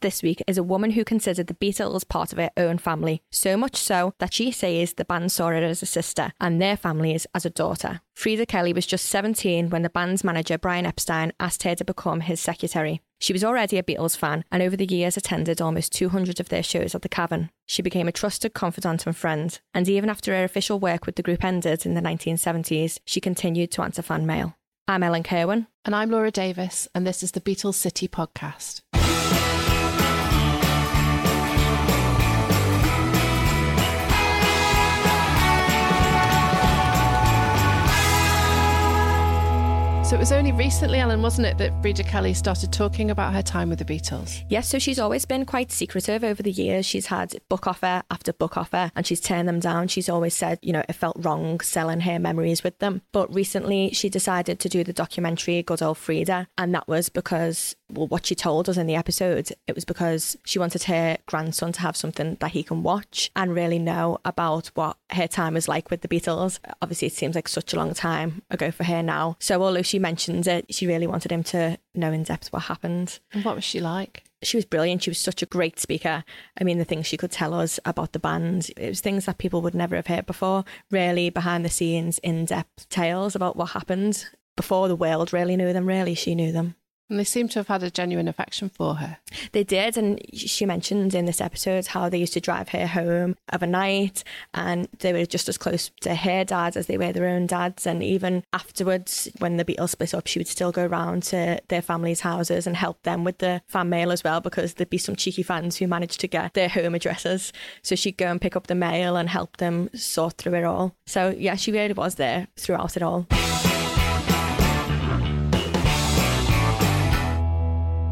this week is a woman who considered the Beatles part of her own family, so much so that she says the band saw her as a sister and their families as a daughter. Freda Kelly was just 17 when the band's manager, Brian Epstein, asked her to become his secretary. She was already a Beatles fan and over the years attended almost 200 of their shows at the Cavern. She became a trusted confidant and friend, and even after her official work with the group ended in the 1970s, she continued to answer fan mail. I'm Ellen Kirwin. And I'm Laura Davis, and this is the Beatles City podcast. So it was only recently, Ellen, wasn't it, that Freda Kelly started talking about her time with the Beatles? Yes, so she's always been quite secretive over the years. She's had book offer after book offer and she's turned them down. She's always said, you know, it felt wrong selling her memories with them. But recently she decided to do the documentary Good Old Freda. And that was because, well, what she told us in the episode, it was because she wanted her grandson to have something that he can watch and really know about what her time was like with the Beatles. Obviously, it seems like such a long time ago for her now. So although she mentions it, she really wanted him to know in depth what happened. And what was she like? She was brilliant. She was such a great speaker. I mean, the things she could tell us about the band, it was things that people would never have heard before. Really behind the scenes, in depth tales about what happened before the world really knew them. Really, she knew them. And they seem to have had a genuine affection for her. They did. And she mentioned in this episode how they used to drive her home of a night and they were just as close to her dad as they were their own dads. And even afterwards, when the Beatles split up, she would still go around to their family's houses and help them with the fan mail as well, because there'd be some cheeky fans who managed to get their home addresses. So she'd go and pick up the mail and help them sort through it all. So, yeah, she really was there throughout it all.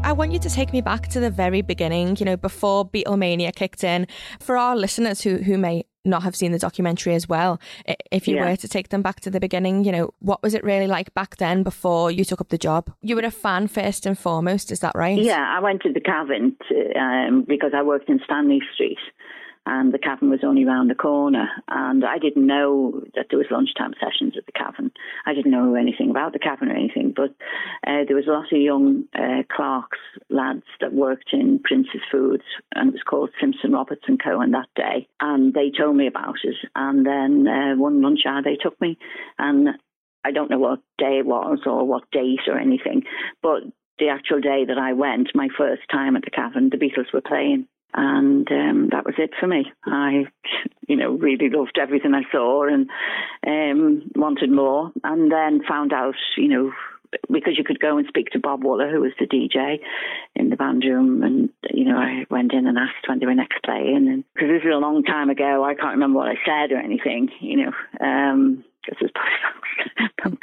I want you to take me back to the very beginning, you know, before Beatlemania kicked in. For our listeners who, who may not have seen the documentary as well, if you yeah. were to take them back to the beginning, you know, what was it really like back then before you took up the job? You were a fan first and foremost, is that right? Yeah, I went to the Cavern to, um, because I worked in Stanley Street and the cavern was only round the corner. And I didn't know that there was lunchtime sessions at the cavern. I didn't know anything about the cavern or anything, but uh, there was a lot of young uh, clerks, lads that worked in Prince's Foods, and it was called Simpson Roberts and Co. on that day. And they told me about it. And then uh, one lunch hour they took me, and I don't know what day it was or what date or anything, but the actual day that I went, my first time at the cavern, the Beatles were playing and um, that was it for me. I, you know, really loved everything I saw and um, wanted more. And then found out, you know, because you could go and speak to Bob Wooler, who was the DJ in the band room, and you know, I went in and asked when they were next playing, and because this is a long time ago, I can't remember what I said or anything, you know. Um, this was probably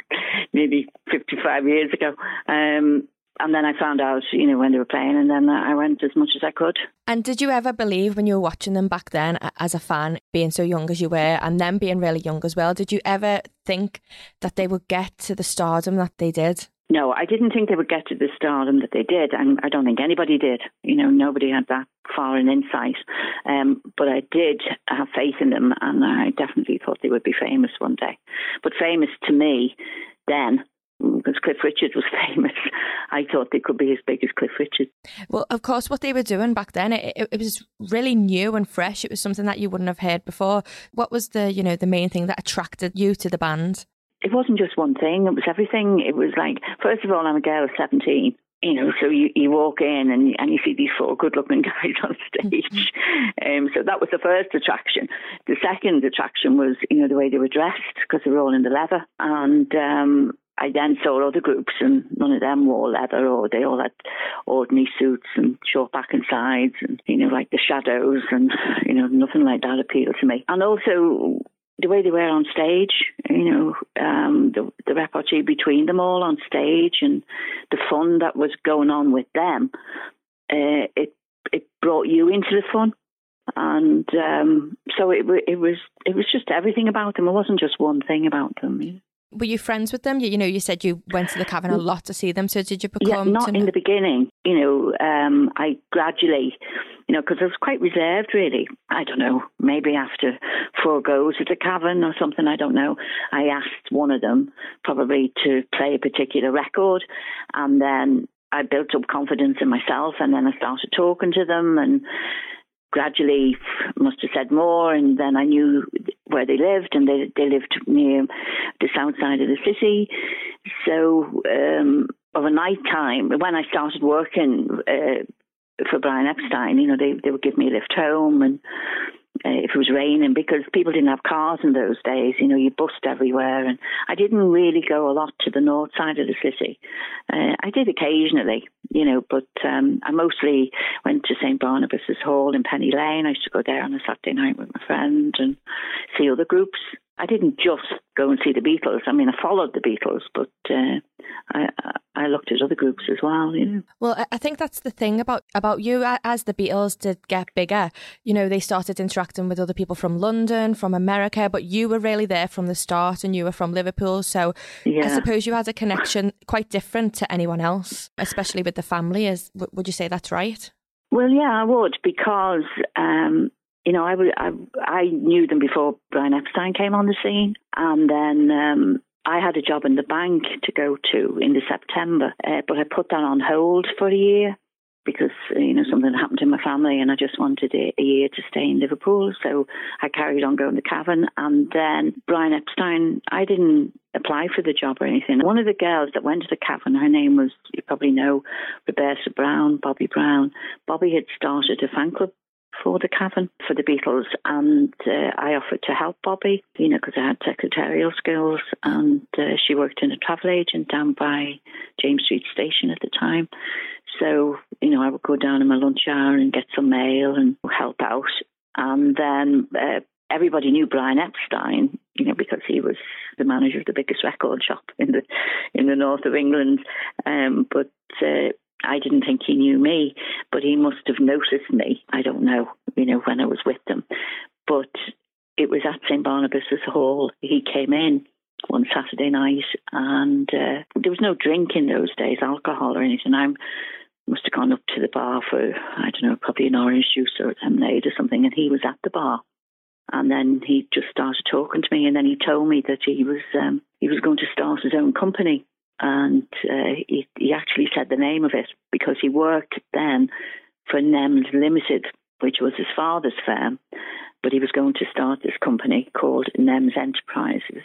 maybe 55 years ago. Um, and then I found out, you know, when they were playing, and then I went as much as I could. And did you ever believe when you were watching them back then, as a fan, being so young as you were, and then being really young as well? Did you ever think that they would get to the stardom that they did? No, I didn't think they would get to the stardom that they did, and I don't think anybody did. You know, nobody had that far an insight. Um, but I did have faith in them, and I definitely thought they would be famous one day. But famous to me then because Cliff Richard was famous. I thought they could be as big as Cliff Richard. Well, of course, what they were doing back then, it, it, was really new and fresh. It was something that you wouldn't have heard before. What was the, you know, the main thing that attracted you to the band? It wasn't just one thing. It was everything. It was like, first of all, I'm a girl of 17 you know, so you, you walk in and, and you see these four good looking guys on stage. Mm-hmm. Um, so that was the first attraction. The second attraction was, you know, the way they were dressed because they were all in the leather. And um, I then saw other groups, and none of them wore leather, or they all had ordinary suits and short back and sides, and you know, like the Shadows, and you know, nothing like that appealed to me. And also the way they were on stage, you know, um, the, the repartee between them all on stage, and the fun that was going on with them, uh, it it brought you into the fun and um, so it, it was it was just everything about them. It wasn't just one thing about them. Were you friends with them? You, you know, you said you went to the cavern a lot to see them. So did you become? Yeah, not in the beginning. You know, um, I gradually, you know, because I was quite reserved, really. I don't know, maybe after four goes at the cavern or something. I don't know. I asked one of them probably to play a particular record, and then I built up confidence in myself, and then I started talking to them, and gradually must have said more, and then I knew where they lived, and they they lived near the south side of the city. So um, of a night time, when I started working uh, for Brian Epstein, you know, they they would give me a lift home, and if it was raining because people didn't have cars in those days. You know, you bussed everywhere, and I didn't really go a lot to the north side of the city. Uh, I did occasionally, you know, but um, I mostly went to St Barnabas's Hall in Penny Lane. I used to go there on a Saturday night with my friend and see other groups. I didn't just go and see the Beatles. I mean, I followed the Beatles, but uh, I, I looked at other groups as well. You know. Well, I think that's the thing about about you. As the Beatles did get bigger, you know, they started interacting with other people from London, from America, but you were really there from the start, and you were from Liverpool. So yeah. I suppose you had a connection quite different to anyone else, especially with the family. Is would you say that's right? Well, yeah, I would because um, you know, I, I, I knew them before Brian Epstein came on the scene, and then um, I had a job in the bank to go to in the September, uh, but I put that on hold for a year because you know something happened in my family, and I just wanted a, a, year to stay in Liverpool. So I carried on going to Cavern, and then Brian Epstein. I didn't apply for the job or anything. One of the girls that went to the Cavern, her name was you probably know Roberta Brown, Bobby Brown. Bobby had started a fan club for the Cavern for the Beatles, and uh, I offered to help Bobby, you know, because I had secretarial skills, and uh, she worked in a travel agent down by James Street Station at the time. So, you know, I would go down in my lunch hour and get some mail and help out. And then uh, everybody knew Brian Epstein, you know, because he was the manager of the biggest record shop in the in the north of England. Um, but uh, I didn't think he knew me, but he must have noticed me. I don't know, you know, when I was with them. But it was at St. Barnabas's Hall. He came in one Saturday night, and uh, there was no drink in those days, alcohol or anything. I must have gone up to the bar for, I don't know, probably an orange juice or a lemonade or something, and he was at the bar. And then he just started talking to me, and then he told me that he was um, he was going to start his own company and uh, he, he actually said the name of it because he worked then for NEMS Limited, which was his father's firm, but he was going to start this company called NEMS Enterprises.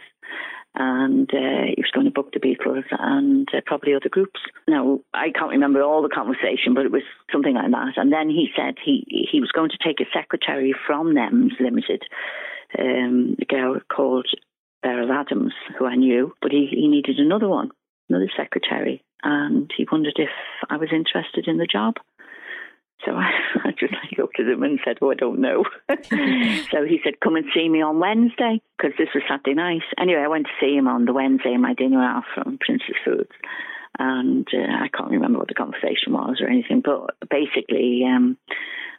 And uh, he was going to book the Beatles and uh, probably other groups. Now, I can't remember all the conversation, but it was something like that. And then he said he, he was going to take a secretary from NEMS Limited, um, a girl called Beryl Adams, who I knew, but he, he needed another one another secretary, and he wondered if I was interested in the job. So I, I just looked at him and said, "Oh, I don't know." so he said, "Come and see me on Wednesday," because this was Saturday night. Anyway, I went to see him on the Wednesday my dinner out from Prince's Foods, and uh, I can't remember what the conversation was or anything. But basically, um,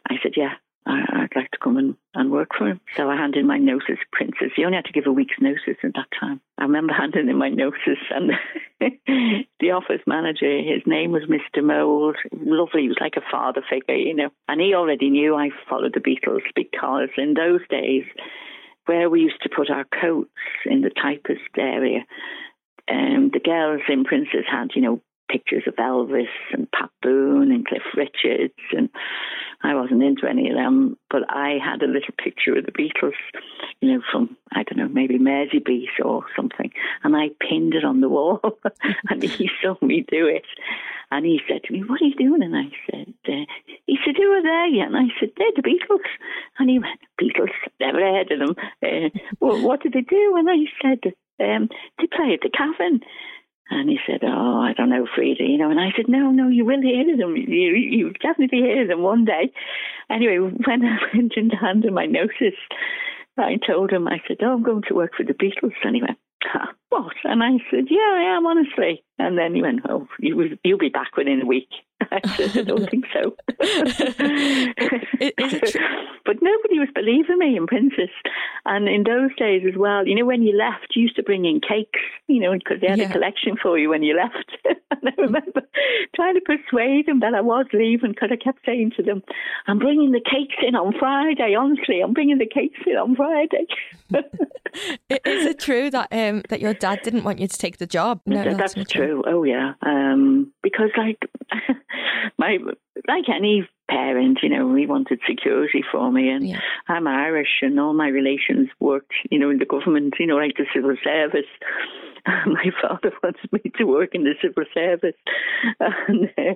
I said, "Yeah, I, would like to come and, and work for him. So I handed my notice, to Prince's. You only had to give a week's notice at that time. I remember handing in my notice, and the office manager, his name was Mr. Mould. Lovely, he was like a father figure, you know. And he already knew I followed the Beatles because in those days, where we used to put our coats in the typist area, um, the girls in Prince's had, you know, pictures of Elvis and Pat Boone and Cliff Richards, and I wasn't into any of them, but I had a little picture of the Beatles, you know, from I don't know, maybe Merseybeat or something, and I pinned it on the wall, and he saw me do it, and he said to me, "What are you doing?" And I said, uh, "He said, who are they?" And I said, "They're the Beatles," and he went, "Beatles? Never heard of them. Uh, well, what did they do?" And I said, um, "They play at the Cavern." And he said, "Oh, I don't know, Freda, you know." And I said, "No, no, you will hear them. You you definitely hear them one day." Anyway, when I went in to hand him my notice, I told him, I said, "Oh, I'm going to work for the Beatles." And he went, huh, "What?" And I said, "Yeah, I am, honestly." And then he went, "Oh, you you'll be back within a week." I said, "I don't think so." is, is it true? but nobody was believing me in Prince's, And in those days as well, you know, when you left, you used to bring in cakes, you know, because they had Yeah. a collection for you when you left. and I remember trying to persuade them that I was leaving because I kept saying to them, I'm bringing the cakes in on Friday, honestly, I'm bringing the cakes in on Friday. Is it true that um that your dad didn't want you to take the job? Th- that's not true. Oh yeah, um, because like my like any parent, you know, he wanted security for me, and Yeah. I'm Irish, and all my relations worked, you know, in the government, you know, like the civil service. my father wanted me to work in the civil service, and uh,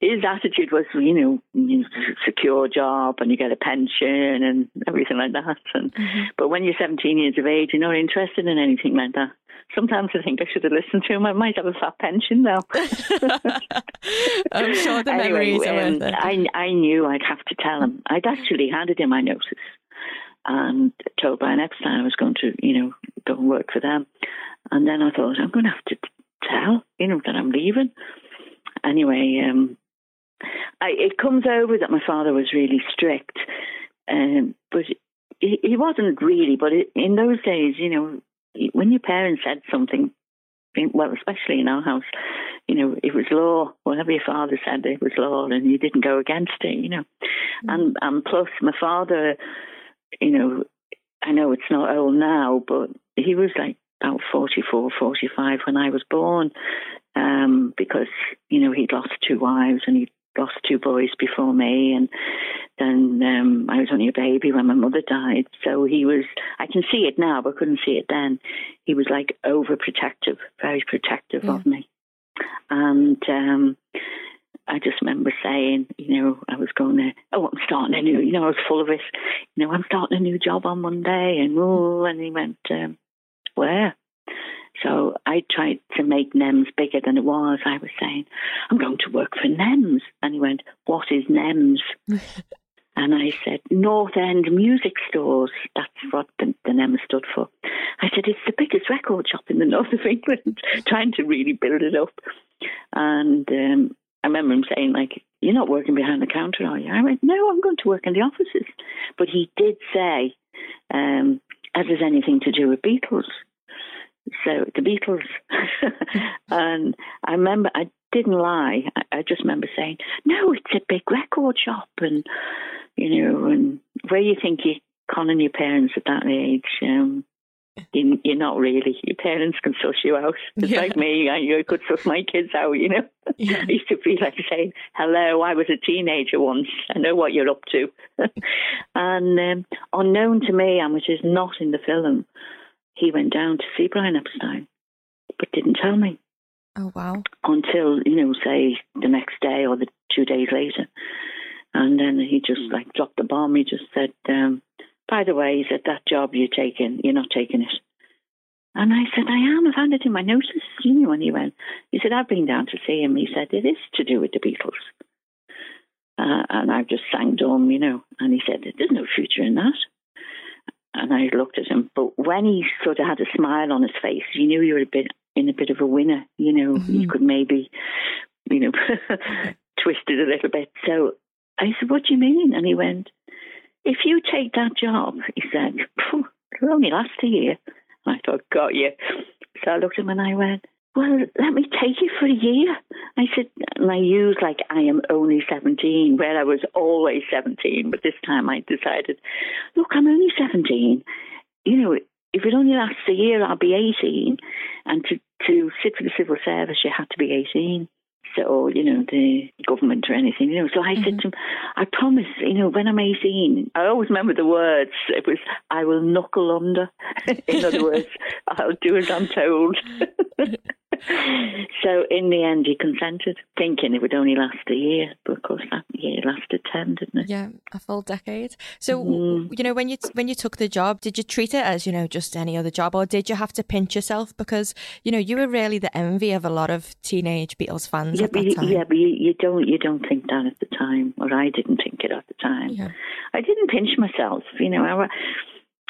his attitude was, you know, you secure job and you get a pension and everything like that. And but when you're 17 years of age, you're not interested in anything like that. Sometimes I think I should have listened to him. I might have a fat pension now. I'm sure the Anyway, memories are um, worth it. I I knew I'd have to tell him. I'd actually handed in my notice and told by Brian Epstein I was going to, you know, go and work for them. And then I thought I'm going to have to tell, you know, that I'm leaving. Anyway, um, I, it comes over that my father was really strict, um, but he, he wasn't really. But it, in those days, you know, when your parents said something, well, especially in our house, you know, it was law. Whatever your father said, it was law, and you didn't go against it, you know. And and plus, my father, you know, I know it's not old now, but he was like about 44, 45 when I was born, um, because you know he'd lost two wives and he'd lost two boys before me, and then um, I was only a baby when my mother died. So he was, I can see it now, but couldn't see it then. He was like overprotective, very protective of me. And um, I just remember saying, you know, I was going to, oh, I'm starting a new, you know, I was full of it. You know, I'm starting a new job on Monday. And, oh, and he went, um, where? So I tried to make NEMS bigger than it was. I was saying, I'm going to work for NEMS. And he went, what is NEMS? and I said, North End Music Stores. That's what the, the NEMS stood for. I said, it's the biggest record shop in the north of England, trying to really build it up. And um, I remember him saying, like, you're not working behind the counter, are you? I went, no, I'm going to work in the offices. But he did say, um, as is anything to do with Beatles. So the Beatles. and I remember, I didn't lie. I, I just remember saying, no, it's a big record shop. And, you know, and where you think you're conning your parents at that age, um, you, you're not really. Your parents can suss you out. It's Yeah. like me. I, I could suss my kids out, you know. Yeah. I used to be like saying, hello, I was a teenager once. I know what you're up to. and um, unknown to me, and which is not in the film, he went down to see Brian Epstein, but didn't tell me Oh wow. until, you know, say the next day or the two days later. And then he just like dropped the bomb. He just said, um, by the way, he said, that job you're taking, you're not taking it. And I said, I am. I've handed in my notice. You know, and he went, he said, I've been down to see him. He said, it is to do with the Beatles. Uh, and I've just sang dumb, you know. And he said, there's no future in that. And I looked at him. But when he sort of had a smile on his face, you knew you were a bit in a bit of a winner. You know, you mm-hmm. could maybe, you know, twist it a little bit. So I said, what do you mean? And he went, if you take that job, he said, "Phew, it'll only last a year. And I thought, got you. So I looked at him and I went, well, let me take you for a year. I said, and I used like I am only 17, where I was always 17. But this time I decided, look, I'm only 17. You know, if it only lasts a year, I'll be 18. And to, to sit for the civil service, you had to be 18. So, you know, the government or anything, you know. So I said mm-hmm. to him, I promise, you know, when I'm 18, I always remember the words. It was, I will knuckle under. In other words, I'll do as I'm told. so in the end, he consented, thinking it would only last a year. But of course, that year lasted 10, didn't it? Yeah, a full decade. So, Mm. you know, when you when you took the job, did you treat it as you know just any other job, or did you have to pinch yourself because you know you were really the envy of a lot of teenage Beatles fans Yeah, at but that you, time? yeah, but you, you don't you don't think that at the time, or I didn't think it at the time. Yeah. I didn't pinch myself, you know. I,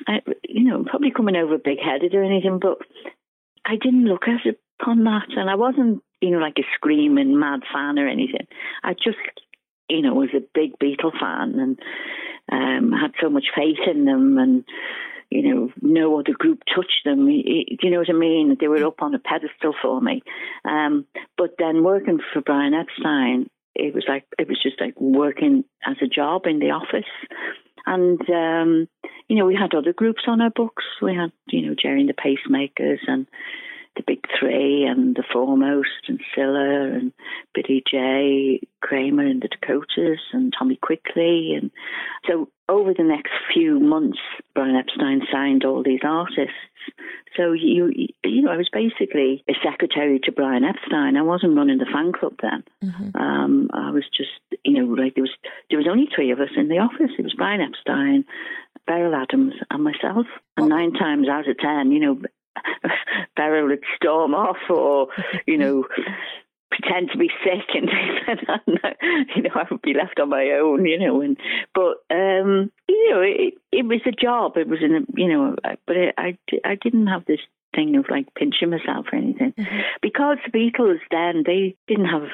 I you know, probably coming over big headed or anything, but I didn't look at it upon that, and I wasn't, you know, like a screaming mad fan or anything. I just, you know, was a big Beatle fan and um, had so much faith in them, and you know, no other group touched them. Do you know what I mean? They were up on a pedestal for me. Um, but then working for Brian Epstein, it was like it was just like working as a job in the office. And um, you know, we had other groups on our books. We had, you know, Gerry and the Pacemakers and the Big Three and the Fourmost and Cilla and Billy J, Kramer and the Dakotas and Tommy Quickly. And so over the next few months, Brian Epstein signed all these artists. So you you know, I was basically a secretary to Brian Epstein. I wasn't running the fan club then. Mm-hmm. Um, I was just you know like there was there was only three of us in the office. It was Brian Epstein, Beryl Adams, and myself. And nine times out of ten, you know, Beryl would storm off or, you know, pretend to be sick and you know, I would be left on my own, you know, and, but, um, you know, it, it was a job. It was in a, you know, but it, I, I didn't have this thing of like pinching myself or anything mm-hmm. because the Beatles then, they didn't have,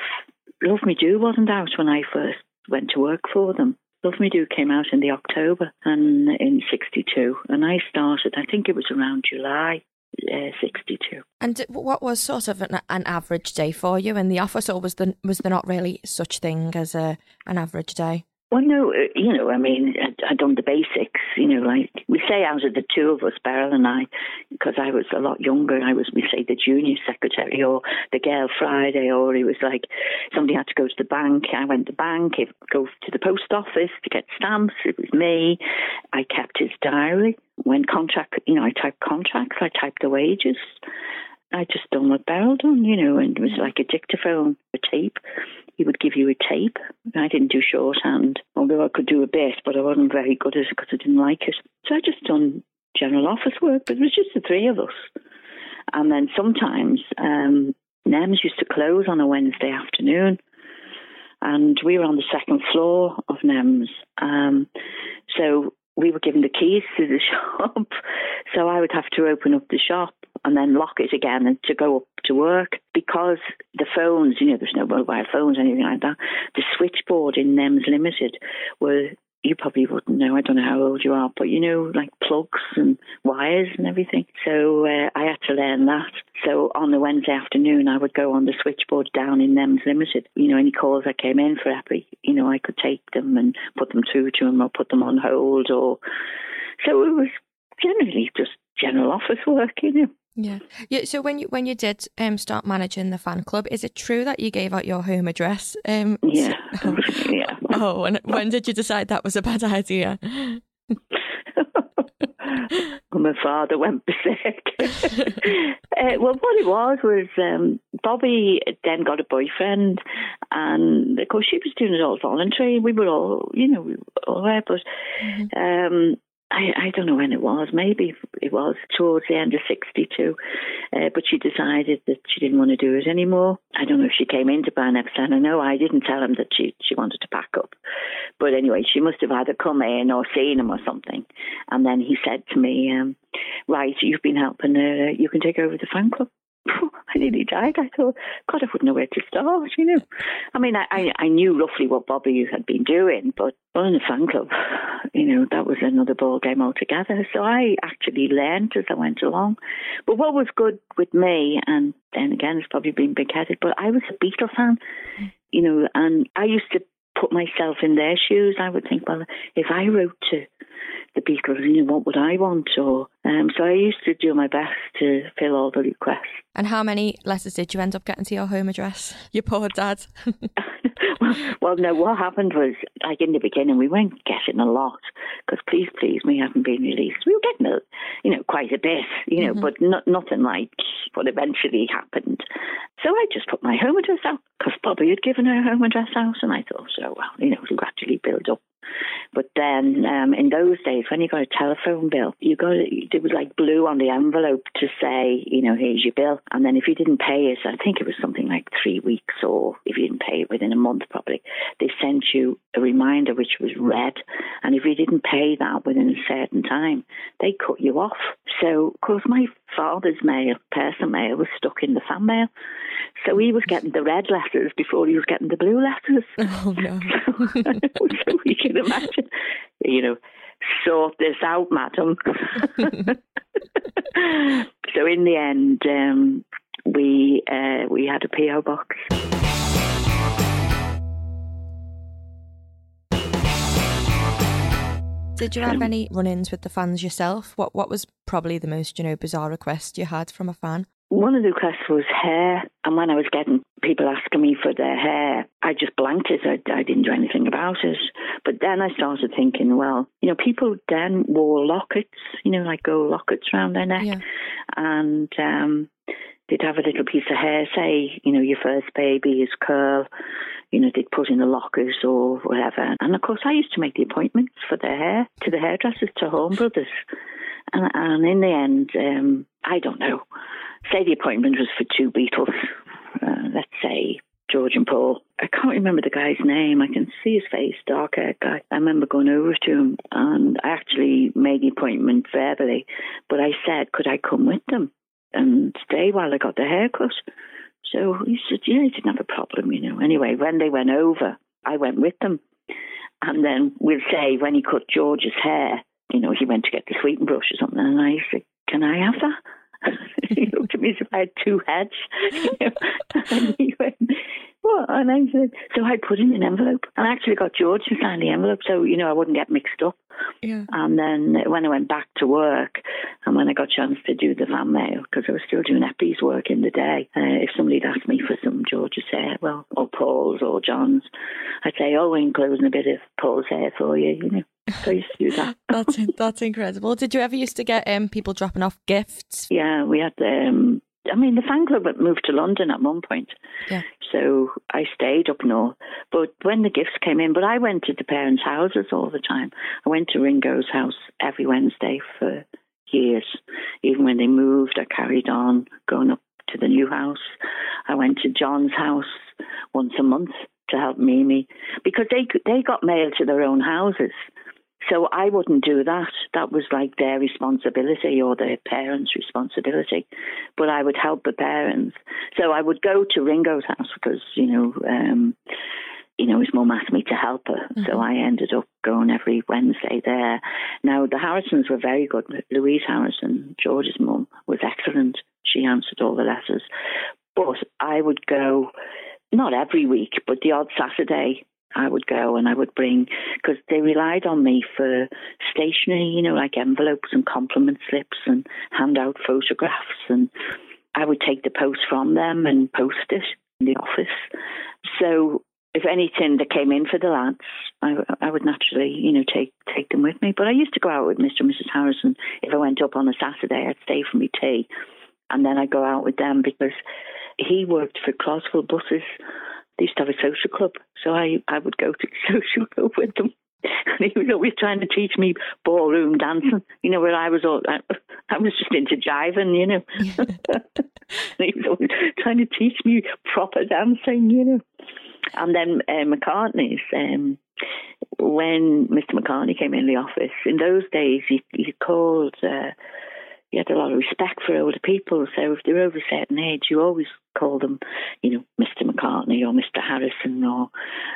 Love Me Do wasn't out when I first went to work for them. Love Me Do came out in the October and in '62, and I started. I think it was around July, uh, 62. And what was sort of an, an, average day for you in the office, or was there, was there not really such thing as a an average day? Well, no, uh, you know, I mean, I'd done the basics, you know, like we say out of the two of us, Beryl and I, because I was a lot younger, I was, we say, the junior secretary or the girl Friday, or it was like somebody had to go to the bank. I went to the bank, go to the post office to get stamps. It was me. I kept his diary. When contract, you know, I typed contracts, I typed the wages. I just done what Beryl done, you know, and it was like a dictaphone, a tape. He would give you a tape. I didn't do shorthand, although I could do a bit, but I wasn't very good at it because I didn't like it. So I just done general office work, but it was just the three of us. And then sometimes um, NEMS used to close on a Wednesday afternoon, and we were on the second floor of NEMS. Um, so we were given the keys to the shop, so I would have to open up the shop and then lock it again and to go up to work because the phones, you know, there's no mobile phones, anything like that. The switchboard in NEMS Limited were you probably wouldn't know. I don't know how old you are, but you know, like plugs and wires and everything. So uh, I had to learn that. So on the Wednesday afternoon, I would go on the switchboard down in NEMS Limited. You know, any calls that came in for Epi, you know, I could take them and put them through to him or put them on hold. Or so it was generally just general office work, you know. Yeah. Yeah. So when you when you did um, start managing the fan club, is it true that you gave out your home address? Um, yeah. oh, yeah. Oh, and when did you decide that was a bad idea? my father went berserk. uh, well, what it was was um, Bobby then got a boyfriend, and of course she was doing it all voluntary. We were all, you know, we were all there, but mm-hmm. um, I, I don't know when it was. Maybe it was towards the end of 62. Uh, but she decided that she didn't want to do it anymore. I don't know if she came into Brian Epstein. I know I didn't tell him that she, she wanted to pack up. But anyway, she must have either come in or seen him or something. And then he said to me, um, Right, you've been helping her. You can take over the fan club. I nearly died. I thought, God, I wouldn't know where to start, you know. I mean, I, I knew roughly what Bobby had been doing, but running a fan club, you know, that was another ball game altogether. So I actually learned as I went along. But what was good with me, and then again, it's probably been big headed, but I was a Beatle fan, you know, and I used to put myself in their shoes. I would think, well, if I wrote to the Beatles, you know, what would I want? Or um, so I used to do my best to fill all the requests. And how many letters did you end up getting to your home address? Your poor dad. well, no, what happened was, like in the beginning, we weren't getting a lot because Please Please Me hadn't been released. We were getting, a, you know, quite a bit, you know, mm-hmm. but not, nothing like what eventually happened. So I just put my home address out because Bobby had given her home address out, and I thought, so well, you know, it'll gradually build up. But then um, in those days, when you got a telephone bill, you got it was like blue on the envelope to say, you know, here's your bill. And then if you didn't pay it, I think it was something like three weeks, or if you didn't pay it within a month, probably they sent you a reminder which was red. And if you didn't pay that within a certain time, they cut you off. So, of course, my father's mail, personal mail, was stuck in the fan mail. So he was getting the red letters before he was getting the blue letters. Oh no! so, can imagine, you know. Sort this out, madam. so in the end, um, we uh, we had a PO box. Did you have any run-ins with the fans yourself? What What was probably the most you know bizarre request you had from a fan? One of the requests was hair, and when I was getting people asking me for their hair, I just blanked it. I, I didn't do anything about it. But then I started thinking, well, you know, people then wore lockets, you know, like gold lockets around their neck, Yeah. and um, they'd have a little piece of hair, say, you know, your first baby is curl, you know, they'd put in the lockers or whatever. And of course, I used to make the appointments for their hair to the hairdressers, to Horne Brothers. And, and in the end, um, I don't know, say the appointment was for two Beatles, uh, let's say George and Paul. I can't remember the guy's name. I can see his face, dark haired guy. I remember going over to him and I actually made the appointment verbally, but I said, could I come with them and stay while I got the haircut? So he said, yeah, he didn't have a problem, you know. Anyway, when they went over, I went with them. And then we'll say when he cut George's hair, you know, he went to get the sweeping brush or something, and I said, can I have that? he looked at me as if I had two heads. And he went, what? And I said, so I put in an envelope. And I actually got George to sign the envelope so, you know, I wouldn't get mixed up. Yeah. And then when I went back to work, and when I got a chance to do the van mail, because I was still doing Eppie's work in the day, uh, if somebody'd asked me for some George's hair, well, or Paul's or John's, I'd say, oh, we're enclosing a bit of Paul's hair for you, you know. So I used to do that. That's that's incredible. Did you ever used to get um, people dropping off gifts? Yeah, we had, um, I mean, the fan club had moved to London at one point. Yeah. So I stayed up north. But when the gifts came in, but I went to the parents' houses all the time. I went to Ringo's house every Wednesday for years. Even when they moved, I carried on going up to the new house. I went to John's house once a month to help Mimi because they they got mail to their own houses. So I wouldn't do that. That was like their responsibility or their parents' responsibility. But I would help the parents. So I would go to Ringo's house because, you know, um, you know, his mum asked me to help her. So I ended up going every Wednesday there. Now, the Harrisons were very good. Louise Harrison, George's mum, was excellent. She answered all the letters. But I would go, not every week, but the odd Saturday, I would go and I would bring, because they relied on me for stationery, you know, like envelopes and compliment slips and hand out photographs. And I would take the post from them and post it in the office. So if anything that came in for the lads, I, I would naturally, you know, take take them with me. But I used to go out with Mr. and Mrs. Harrison. If I went up on a Saturday, I'd stay for me tea, and then I'd go out with them because he worked for Crosville Buses. They used to have a social club, so I I would go to the social club with them. And he was always trying to teach me ballroom dancing, you know, where I was all, I, I was just into jiving, you know. and he was always trying to teach me proper dancing, you know. And then uh, McCartney's, um, when Mr. McCartney came in the office, in those days he, he called, uh, he had a lot of respect for older people. So if they're over a certain age, you always call them, you know, Mr. McCartney or Mr. Harrison. Or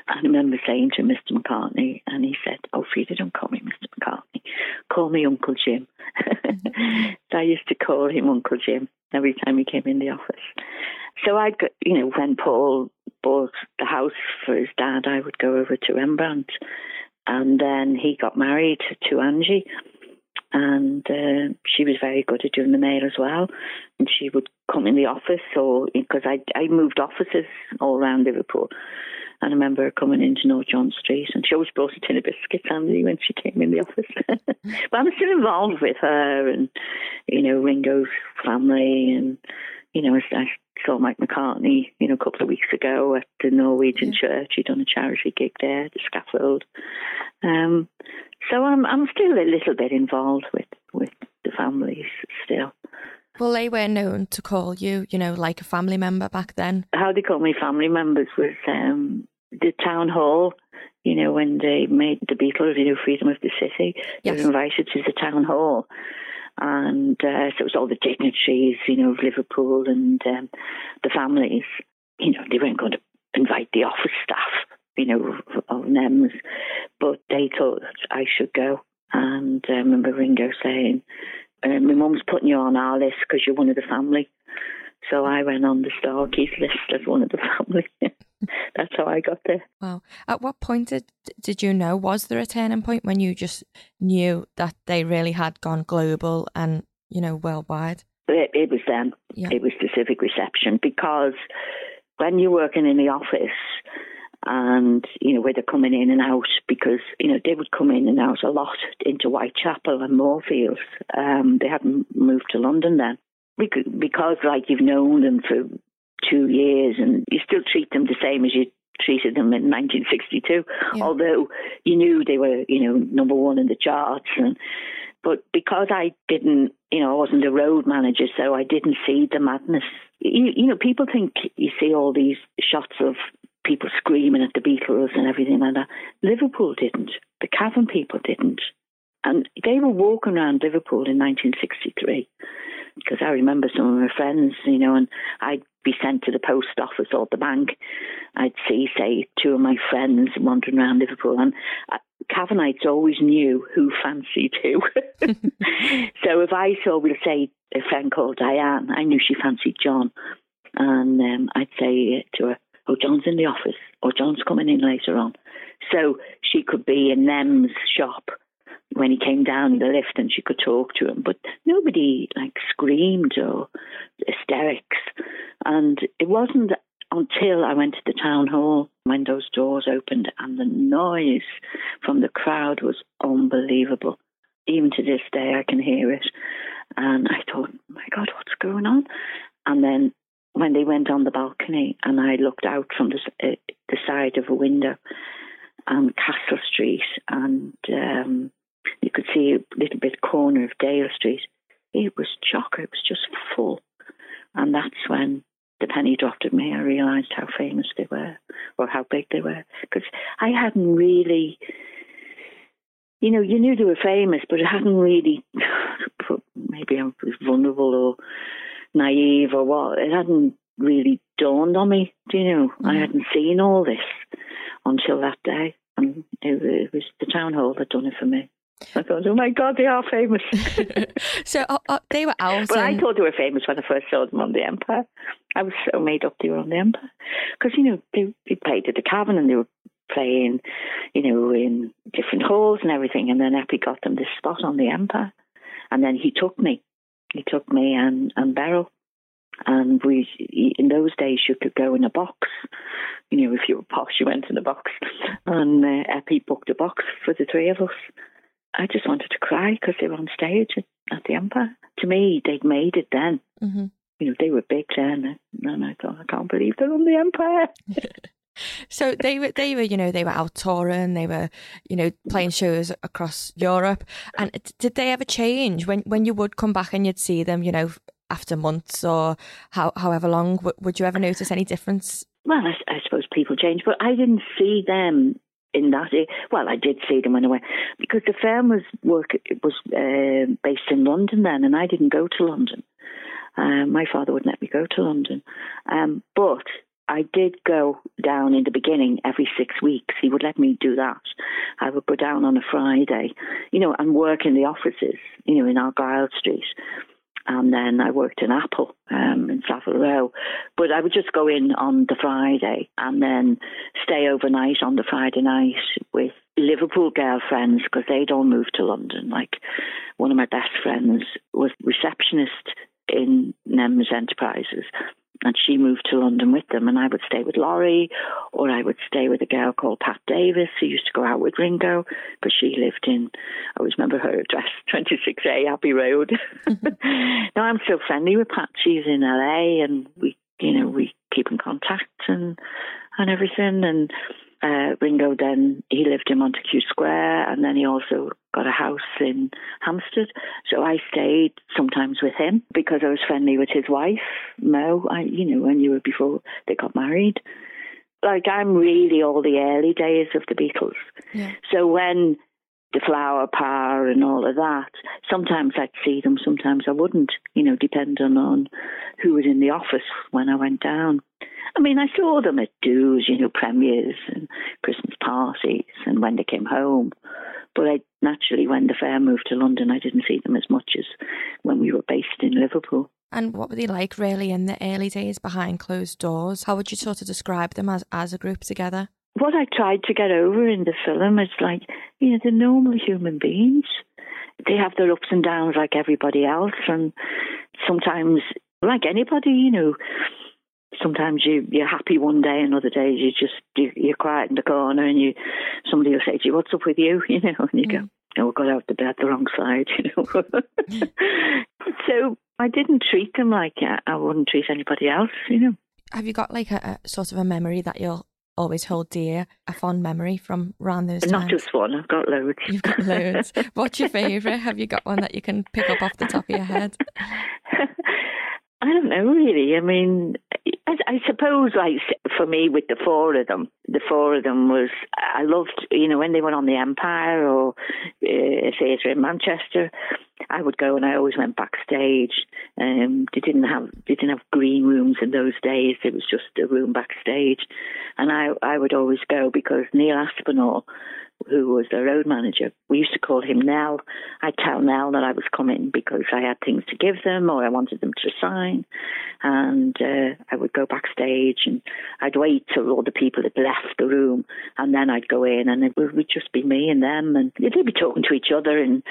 I remember saying to Mr. McCartney, and he said, "Oh, Freda, don't call me Mr. McCartney. Call me Uncle Jim." so I used to call him Uncle Jim every time he came in the office. So I, would you know, when Paul bought the house for his dad, I would go over to Rembrandt, and then he got married to Angie and uh, she was very good at doing the mail as well. And she would come in the office, or because I I moved offices all around Liverpool. And I remember her coming into North John Street, and she always brought a tin of biscuits handy when she came in the office. but I'm still involved with her, and you know Ringo's family, and you know I saw Mike McCartney, you know, a couple of weeks ago at the Norwegian yeah. Church. He'd done a charity gig there, the scaffold. Um, so I'm I'm still a little bit involved with with the families still. Well, they were known to call you, you know, like a family member back then. How they called me family members was um, the town hall. You know, when they made the Beatles, you know, Freedom of the City, yes. they were invited to the town hall. And uh, so it was all the dignitaries, you know, of Liverpool and um, the families. You know, they weren't going to invite the office staff, you know, of NEMS, but they thought I should go. And I remember Ringo saying, uh, my mum's putting you on our list because you're one of the family. So I went on the Starkeys list as one of the family. That's how I got there. Wow. At what point did did you know? Was there a turning point when you just knew that they really had gone global and you know worldwide? It, it was then. Yeah. It was the civic reception because when you're working in the office and you know where they're coming in and out because you know they would come in and out a lot into Whitechapel and Moorfields. Um, they hadn't moved to London then because like you've known them for two years and you still treat them the same as you treated them in 1962 yeah. although you knew they were you know number one in the charts and but because I didn't you know I wasn't a road manager so I didn't see the madness. You, you know people think you see all these shots of people screaming at the Beatles and everything like that. Liverpool didn't. The Cavern people didn't. And they were walking around Liverpool in 1963 because I remember some of my friends, you know, and I'd be sent to the post office or the bank. I'd see, say, two of my friends wandering around Liverpool, and uh, Cavernites always knew who fancied who. so if I saw, we'll say, a friend called Diane, I knew she fancied John, and um, I'd say to her, "Oh, John's in the office, or John's coming in later on." So she could be in NEMS shop when he came down the lift and she could talk to him, but nobody like screamed or hysterics. And it wasn't until I went to the town hall when those doors opened and the noise from the crowd was unbelievable. Even to this day, I can hear it. And I thought, my God, what's going on? And then when they went on the balcony and I looked out from the, uh, the side of a window on Castle Street and um, you could see a little bit corner of Dale Street. It was chock. It was just full. And that's when the penny dropped at me. I realised how famous they were or how big they were. Because I hadn't really, you know, you knew they were famous, but it hadn't really, maybe I was vulnerable or naive or what. It hadn't really dawned on me, do you know? Mm. I hadn't seen all this until that day. And it, it was the town hall that done it for me. I thought, oh my God, they are famous. so uh, uh, they were out. But and... I thought they were famous when I first saw them on the Empire. I was so made up they were on the Empire. Because, you know, they, they played at the Cavern and they were playing, you know, in different halls and everything. And then Eppie got them this spot on the Empire. And then he took me. He took me and, and Beryl. And we, in those days, you could go in a box. You know, if you were posh, you went in a box. And uh, Eppie booked a box for the three of us. I just wanted to cry because they were on stage at, at, the Empire. To me, they'd made it then. Mm-hmm. You know, they were big then, and I thought, I can't believe they're on the Empire. so they were, they were, you know, they were out touring. They were, you know, playing shows across Europe. And did they ever change when when you would come back and you'd see them, you know, after months or how, however long? Would you ever notice any difference? Well, I, I suppose people change, but I didn't see them in that. Well, I did see them when I because the firm was work was uh, based in London then, and I didn't go to London. Um, my father wouldn't let me go to London, um, but I did go down in the beginning every six weeks. He would let me do that. I would go down on a Friday, you know, and work in the offices, you know, in Argyll Street and then I worked in Apple um, in Savile Row. But I would just go in on the Friday and then stay overnight on the Friday night with Liverpool girlfriends because they'd all moved to London. Like one of my best friends was receptionist in NEMS Enterprises and she moved to London with them, and I would stay with Laurie, or I would stay with a girl called Pat Davis who used to go out with Ringo because she lived in. I always remember her address, 26A Abbey Road. Mm-hmm. now I'm still friendly with Pat. She's in LA, and we, you know, we keep in contact and and everything, and uh, Ringo then he lived in Montagu Square, and then he also got a house in Hampstead. So I stayed sometimes with him because I was friendly with his wife, Mo. I, you know, when you were before they got married. Like I'm really all the early days of the Beatles. Yeah. So when the flower power and all of that. Sometimes I'd see them, sometimes I wouldn't, you know, depending on who was in the office when I went down. I mean, I saw them at do's, you know, premieres and Christmas parties and when they came home. But I naturally, when the fair moved to London, I didn't see them as much as when we were based in Liverpool. And what were they like really in the early days behind closed doors? How would you sort of describe them as, as a group together? What I tried to get over in the film is like, you know, they're normal human beings. They have their ups and downs like everybody else. And sometimes, like anybody, you know, sometimes you you're happy one day and other days you just you, you're quiet in the corner and you somebody will say to you what's up with you you know and you mm. go oh I got out the bed the wrong side you know so I didn't treat them like I wouldn't treat anybody else you know have you got like a, a sort of a memory that you'll always hold dear a fond memory from around those times? Not just one, I've got loads. You've got loads. What's your favourite? Have you got one that you can pick up off the top of your head? I don't know really. I mean, I, I, suppose like for me with the four of them, the four of them was I loved you know when they went on the Empire or uh, theatre in Manchester, I would go and I always went backstage. Um, they didn't have they didn't have green rooms in those days. It was just a room backstage, and I I would always go because Neil Aspinall who was the road manager. We used to call him Nell. I'd tell Nell that I was coming because I had things to give them or I wanted them to sign. And uh, I would go backstage and I'd wait till all the people had left the room and then I'd go in and it would just be me and them and they'd be talking to each other and,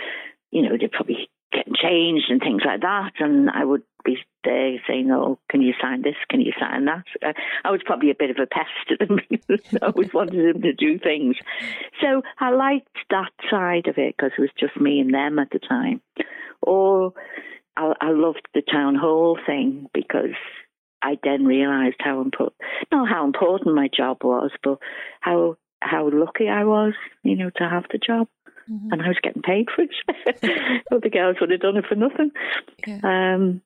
you know, they'd probably getting changed and things like that. And I would be there saying, "Oh, can you sign this? Can you sign that?" Uh, I was probably a bit of a pest to them. I always wanted them to do things. So I liked that side of it because it was just me and them at the time. Or I, I loved the town hall thing because I then realised how important, not how important my job was, but how how lucky I was, you know, to have the job. Mm-hmm. And I was getting paid for it. Other girls would have done it for nothing. Yeah. Um,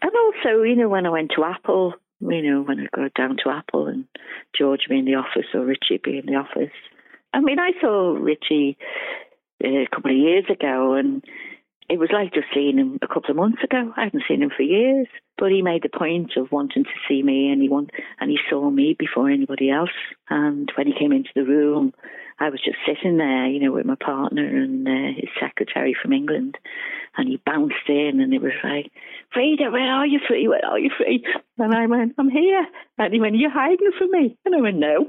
and also, you know, when I went to Apple, you know, when I go down to Apple and George be in the office or Richie be in the office. I mean, I saw Richie uh, a couple of years ago and it was like just seeing him a couple of months ago. I hadn't seen him for years, but he made the point of wanting to see me, and he want, and he saw me before anybody else. And when he came into the room, I was just sitting there, you know, with my partner and uh, his secretary from England, and he bounced in, and it was like, Freda, where are you, Free? Where are you, Free? And I went, I'm here. And he went, You're hiding from me? And I went, No.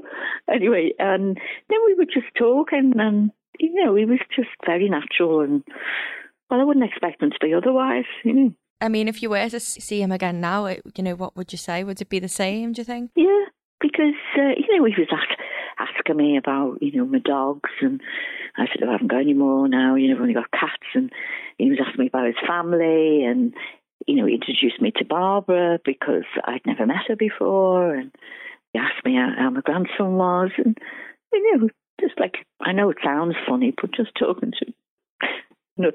Anyway, and then we were just talking, and you know, he was just very natural and well, I wouldn't expect him to be otherwise. You know. I mean, if you were to see him again now, you know, what would you say? Would it be the same? Do you think? Yeah, because uh, you know he was ask, asking me about you know my dogs, and I said oh, I haven't got any more now. You know, I've only got cats, and he was asking me about his family, and you know, he introduced me to Barbara because I'd never met her before, and he asked me how, how my grandson was, and you know, just like I know it sounds funny, but just talking to you know,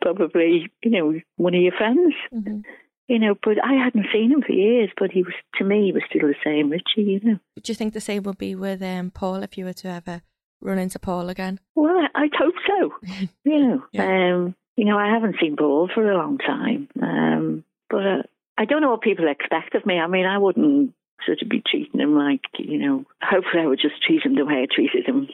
probably, you know, one of your friends. Mm-hmm. You know, but I hadn't seen him for years, but he was, to me, he was still the same Richie, you know. Do you think the same would be with um, Paul if you were to ever run into Paul again? Well, I, I'd hope so. you know, yeah. um, you know, I haven't seen Paul for a long time, um, but uh, I don't know what people expect of me. I mean, I wouldn't sort of be treating him like, you know, hopefully I would just treat him the way I treated him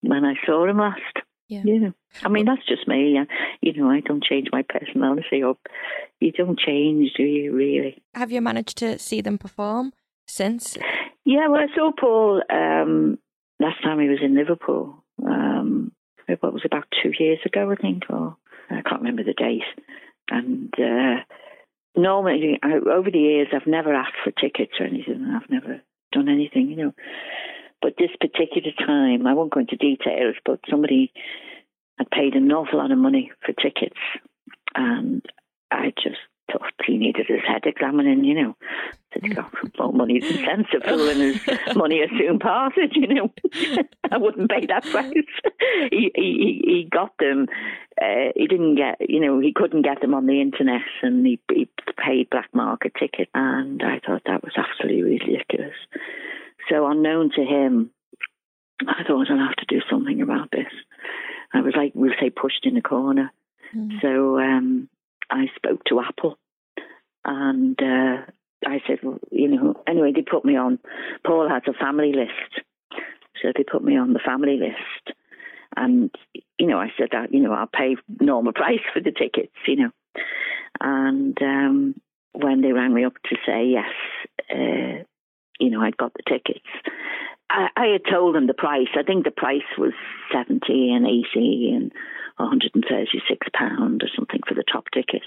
when I saw him last. Yeah. yeah. I mean, that's just me. You know, I don't change my personality up. You don't change, do you, really? Have you managed to see them perform since? Yeah, well, I saw Paul um, last time he was in Liverpool. Um, what was about two years ago, I think, or I can't remember the date. And uh, normally, I, over the years, I've never asked for tickets or anything. I've never done anything, you know. But this particular time, I won't go into details, but somebody had paid an awful lot of money for tickets. And I just thought he needed his head examining, you know. Said, he got more money than sensible and his money has soon parted, you know. I wouldn't pay that price. he, he, he got them. Uh, he didn't get, you know, he couldn't get them on the internet and he, he paid black market ticket. And I thought that was absolutely ridiculous. So unknown to him, I thought I'll have to do something about this. I was like, we'll say, pushed in a corner. Mm. So um, I spoke to Apple and uh, I said, well, you know, anyway, they put me on. Paul has a family list. So they put me on the family list. And, you know, I said, that, you know, I'll pay normal price for the tickets, you know. And um, when they rang me up to say, yes, uh, you know, I'd got the tickets, I, I had told them the price. I think the price was 70 and 80 and 136 pound or something for the top ticket.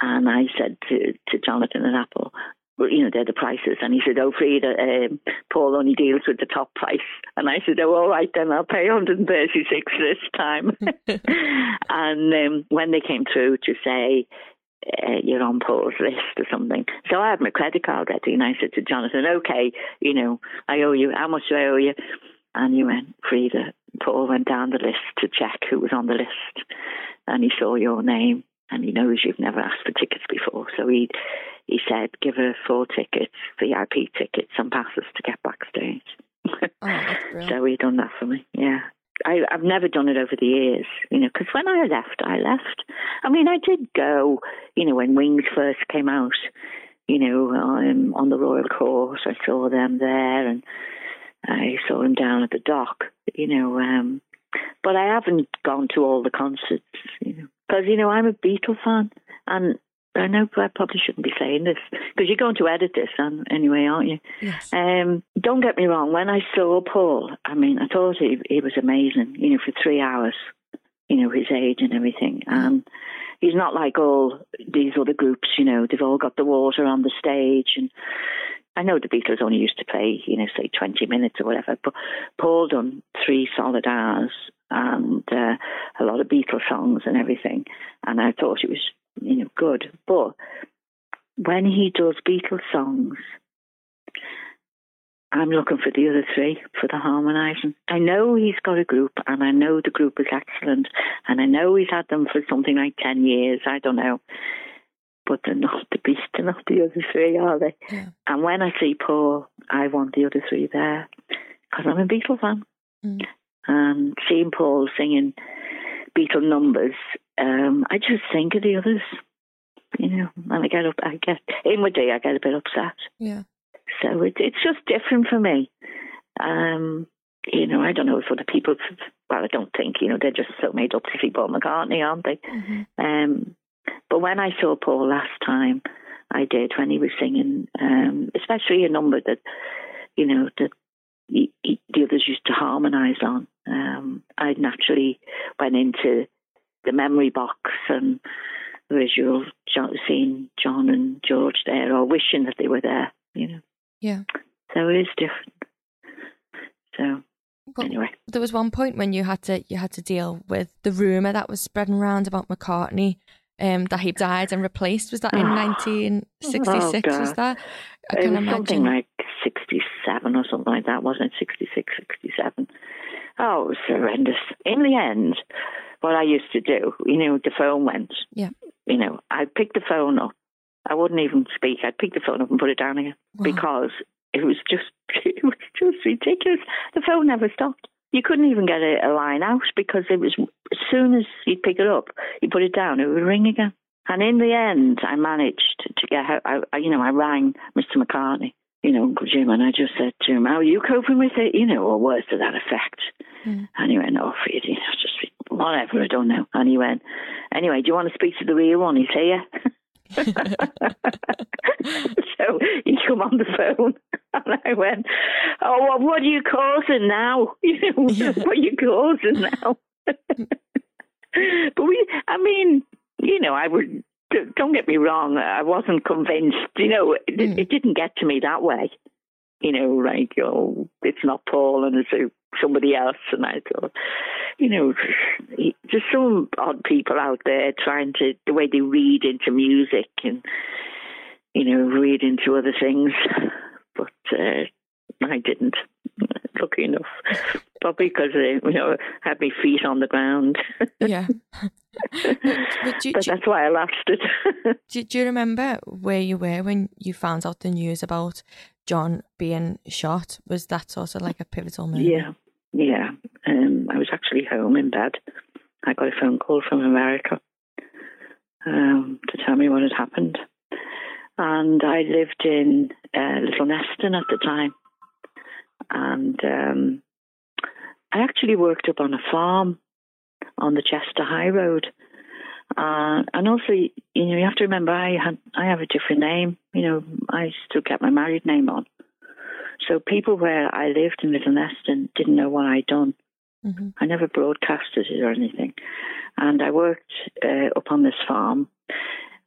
And I said to, to Jonathan and Apple, you know, they're the prices. And he said, oh, Freda, um, Paul only deals with the top price. And I said, oh, all right, then I'll pay 136 this time. and um, when they came through to say, uh, you're on Paul's list or something. So I had my credit card ready and I said to Jonathan, okay, you know, I owe you, how much do I owe you? And he went, Freda, Paul went down the list to check who was on the list and he saw your name and he knows you've never asked for tickets before. So he he said, give her four tickets, VIP tickets, and passes to get backstage. Oh, so he done that for me. Yeah. I, I've never done it over the years, you know, because when I left, I left. I mean, I did go, you know, when Wings first came out, you know, um, on the Royal Court, I saw them there and I saw them down at the dock, you know, um, but I haven't gone to all the concerts, you know, because, you know, I'm a Beatle fan and I know I probably shouldn't be saying this because you're going to edit this um, anyway, aren't you? Yes. Um, don't get me wrong. When I saw Paul, I mean, I thought he, he was amazing. You know, for three hours, you know, his age and everything. And he's not like all these other groups. You know, they've all got the water on the stage, and I know the Beatles only used to play, you know, say twenty minutes or whatever. But Paul done three solid hours and uh, a lot of Beatles songs and everything. And I thought it was you know, good. But when he does Beatles songs, I'm looking for the other three for the harmonising. I know he's got a group, and I know the group is excellent, and I know he's had them for something like ten years. I don't know, but they're not the beast. They're not the other three, are they? Yeah. And when I see Paul, I want the other three there because I'm a Beatle fan. Mm. And seeing Paul singing Beatle numbers, um, I just think of the others, you know, and I get up, I get inwardly, I get a bit upset. Yeah. So it, it's just different for me. Um, you know, I don't know if other people, well, I don't think, you know, they're just so made up to see Paul McCartney, aren't they? Mm-hmm. Um, but when I saw Paul last time, I did when he was singing, um, especially a number that, you know, that he, he, the others used to harmonise on. Um, I naturally went into the memory box and the visual John, seeing John and George there or wishing that they were there, you know. Yeah. So it is different. So Well, anyway, There was one point when you had to you had to deal with the rumor that was spreading around about McCartney. Um, that he died and replaced. Was that in Oh. 1966? Oh, was that? I it can was something like 67 or something like that, wasn't it? 66, 67. Oh, it was horrendous. In the end, what I used to do, you know, the phone went. Yeah. You know, I'd pick the phone up. I wouldn't even speak. I'd pick the phone up and put it down again Wow. because it was just it was just ridiculous. The phone never stopped. You couldn't even get a, a line out because it was as soon as you'd pick it up, you put it down, it would ring again. And in the end, I managed to get. I, I you know, I rang Mr. McCartney, you know, Uncle Jim, and I just said to him, "How are you coping with it?" You know, or words to that effect. Mm. And he went, "Oh, you know, just whatever. I don't know." And he went, "Anyway, do you want to speak to the real one? He's here." so he come on the phone, and I went, "Oh, well, what are you causing now? You know, what are you causing now?" but we, I mean, you know, I would. Don't get me wrong. I wasn't convinced. You know, it, Mm. it didn't get to me that way. You know, like oh, it's not Paul and it's uh, somebody else. And I thought, you know, there's some odd people out there trying to the way they read into music and you know read into other things, but uh, I didn't. Lucky enough, probably because uh, you know I had my feet on the ground. yeah. but, but do, but do, that's why I lasted. do, do you remember where you were when you found out the news about John being shot? Was that sort of like a pivotal moment? yeah, yeah. Um, I was actually home in bed. I got a phone call from America um, to tell me what had happened, and I lived in uh, Little Neston at the time, and um, I actually worked up on a farm on the Chester High Road. Uh, and also, you know, you have to remember I had I have a different name. You know, I still kept my married name on. So people where I lived in Little Neston didn't know what I'd done. Mm-hmm. I never broadcasted it or anything. And I worked uh, up on this farm.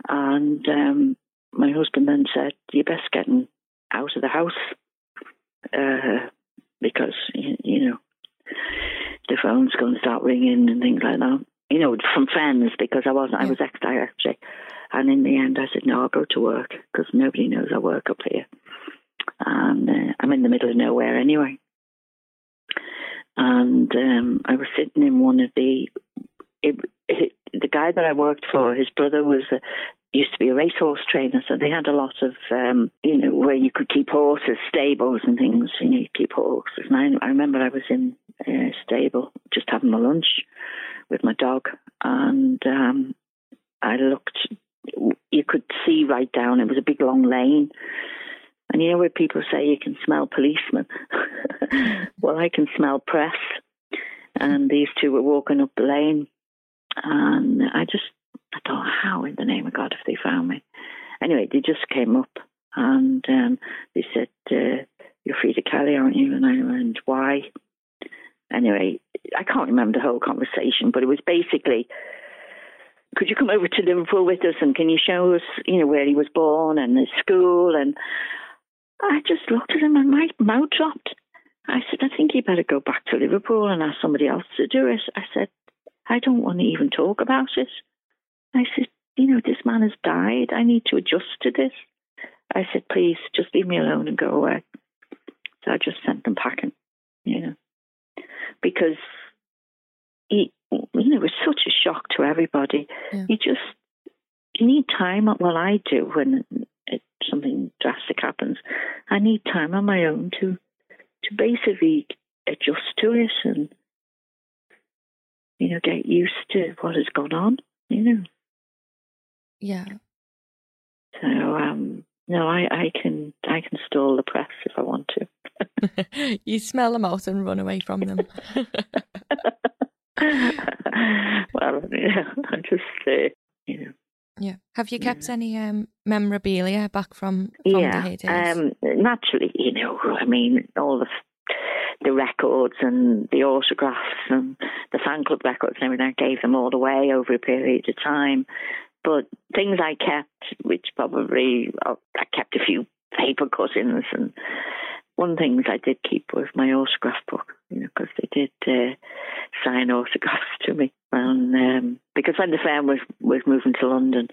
And um, my husband then said, You're best getting out of the house uh, because, you know, the phone's going to start ringing and things like that. You know, from friends because I wasn't, yeah. I was ex directory. And in the end, I said, No, I'll go to work because nobody knows I work up here. And uh, I'm in the middle of nowhere anyway. And um, I was sitting in one of the, it, it, the guy that I worked for, his brother was a, used to be a racehorse trainer, so they had a lot of, um, you know, where you could keep horses, stables and things. You know, you keep horses. And I, I remember I was in a stable just having my lunch with my dog, and um, I looked. You could see right down. It was a big long lane, and you know where people say you can smell policemen. well, I can smell press, and these two were walking up the lane, and I just I thought, how in the name of God have they found me? Anyway, they just came up and um, they said, uh, "You're Freda Kelly, aren't you?" And I went, "Why?" Anyway, I can't remember the whole conversation, but it was basically, "Could you come over to Liverpool with us and can you show us, you know, where he was born and his school?" And I just looked at him and my mouth dropped. I said, "I think you better go back to Liverpool and ask somebody else to do it." I said, "I don't want to even talk about it." I said, you know, this man has died. I need to adjust to this. I said, please, just leave me alone and go away. So I just sent them packing, you know, because he, you know, it was such a shock to everybody. Yeah. You just, you need time. Well, I do when it, something drastic happens. I need time on my own to, to basically adjust to it and, you know, get used to what has gone on, you know. Yeah. So um, no, I, I can I can stall the press if I want to. you smell them out and run away from them. well, yeah, I just uh, you know. Yeah. Have you kept yeah. any um, memorabilia back from, from yeah? Um, naturally, you know, I mean, all the the records and the autographs and the fan club records and everything. I gave them all away over a period of time. But things I kept, which probably oh, I kept a few paper cuttings, and one of the things I did keep was my autograph book, you know, because they did uh, sign autographs to me. And um, because when the firm was was moving to London,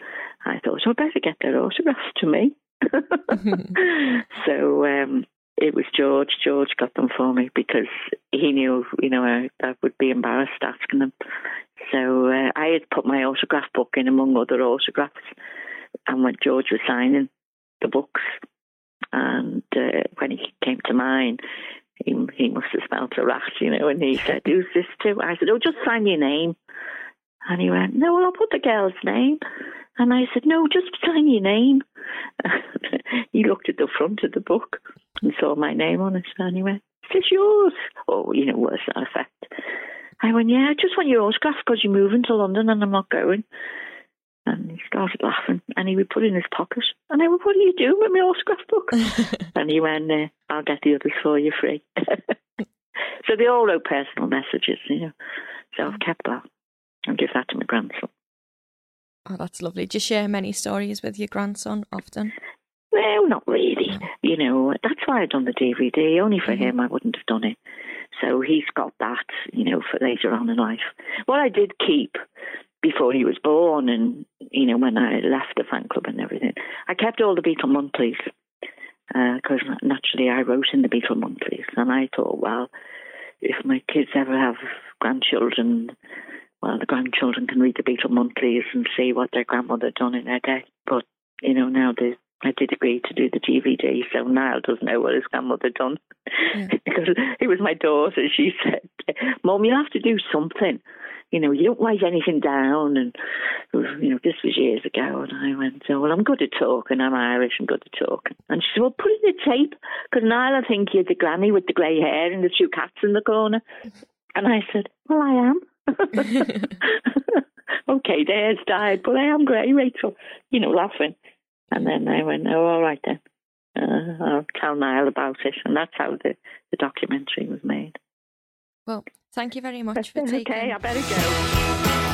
I thought, oh, I better get their autographs to me. so um, it was George. George got them for me because he knew, you know, I, I would be embarrassed asking them. So uh, I had put my autograph book in among other autographs, and when George was signing the books, and uh, when he came to mine, he, he must have smelt a rat, you know, and he said, "Who's this to?" I said, "Oh, just sign your name." And he went, "No, well, I'll put the girl's name." And I said, "No, just sign your name." he looked at the front of the book and saw my name on it, and he went, "Is this yours?" Oh, you know, words that effect. I went, yeah, I just want your autograph because you're moving to London and I'm not going. And he started laughing and he would put it in his pocket. And I went, what are you doing with my autograph book? and he went, uh, I'll get the others for you free. so they all wrote personal messages, you know. So I've kept that and give that to my grandson. Oh, that's lovely. Do you share many stories with your grandson often? Well, not really. You know, that's why I've done the DVD. Only for mm-hmm. him, I wouldn't have done it. So he's got that, you know, for later on in life. What I did keep before he was born and, you know, when I left the fan club and everything, I kept all the Beatle monthlies because uh, naturally I wrote in the Beatle monthlies. And I thought, well, if my kids ever have grandchildren, well, the grandchildren can read the Beatle monthlies and see what their grandmother done in their day. But, you know, now they, I did agree to do the DVD, so Niall doesn't know what his grandmother done yeah. because it was my daughter. She said, "Mom, you have to do something. You know, you don't write anything down." And you know, this was years ago, and I went, "Oh, well, I'm good at talking. I'm Irish. I'm good at talking." And she said, "Well, put in the tape because Niall, I think you're the granny with the grey hair and the two cats in the corner." And I said, Well, I am. okay, hair's died, but I am great, Rachel. You know, laughing. And then I went, Oh, all right then. Uh, I'll tell Niall about it. And that's how the, the documentary was made. Well, thank you very much for taking. Okay, I better go.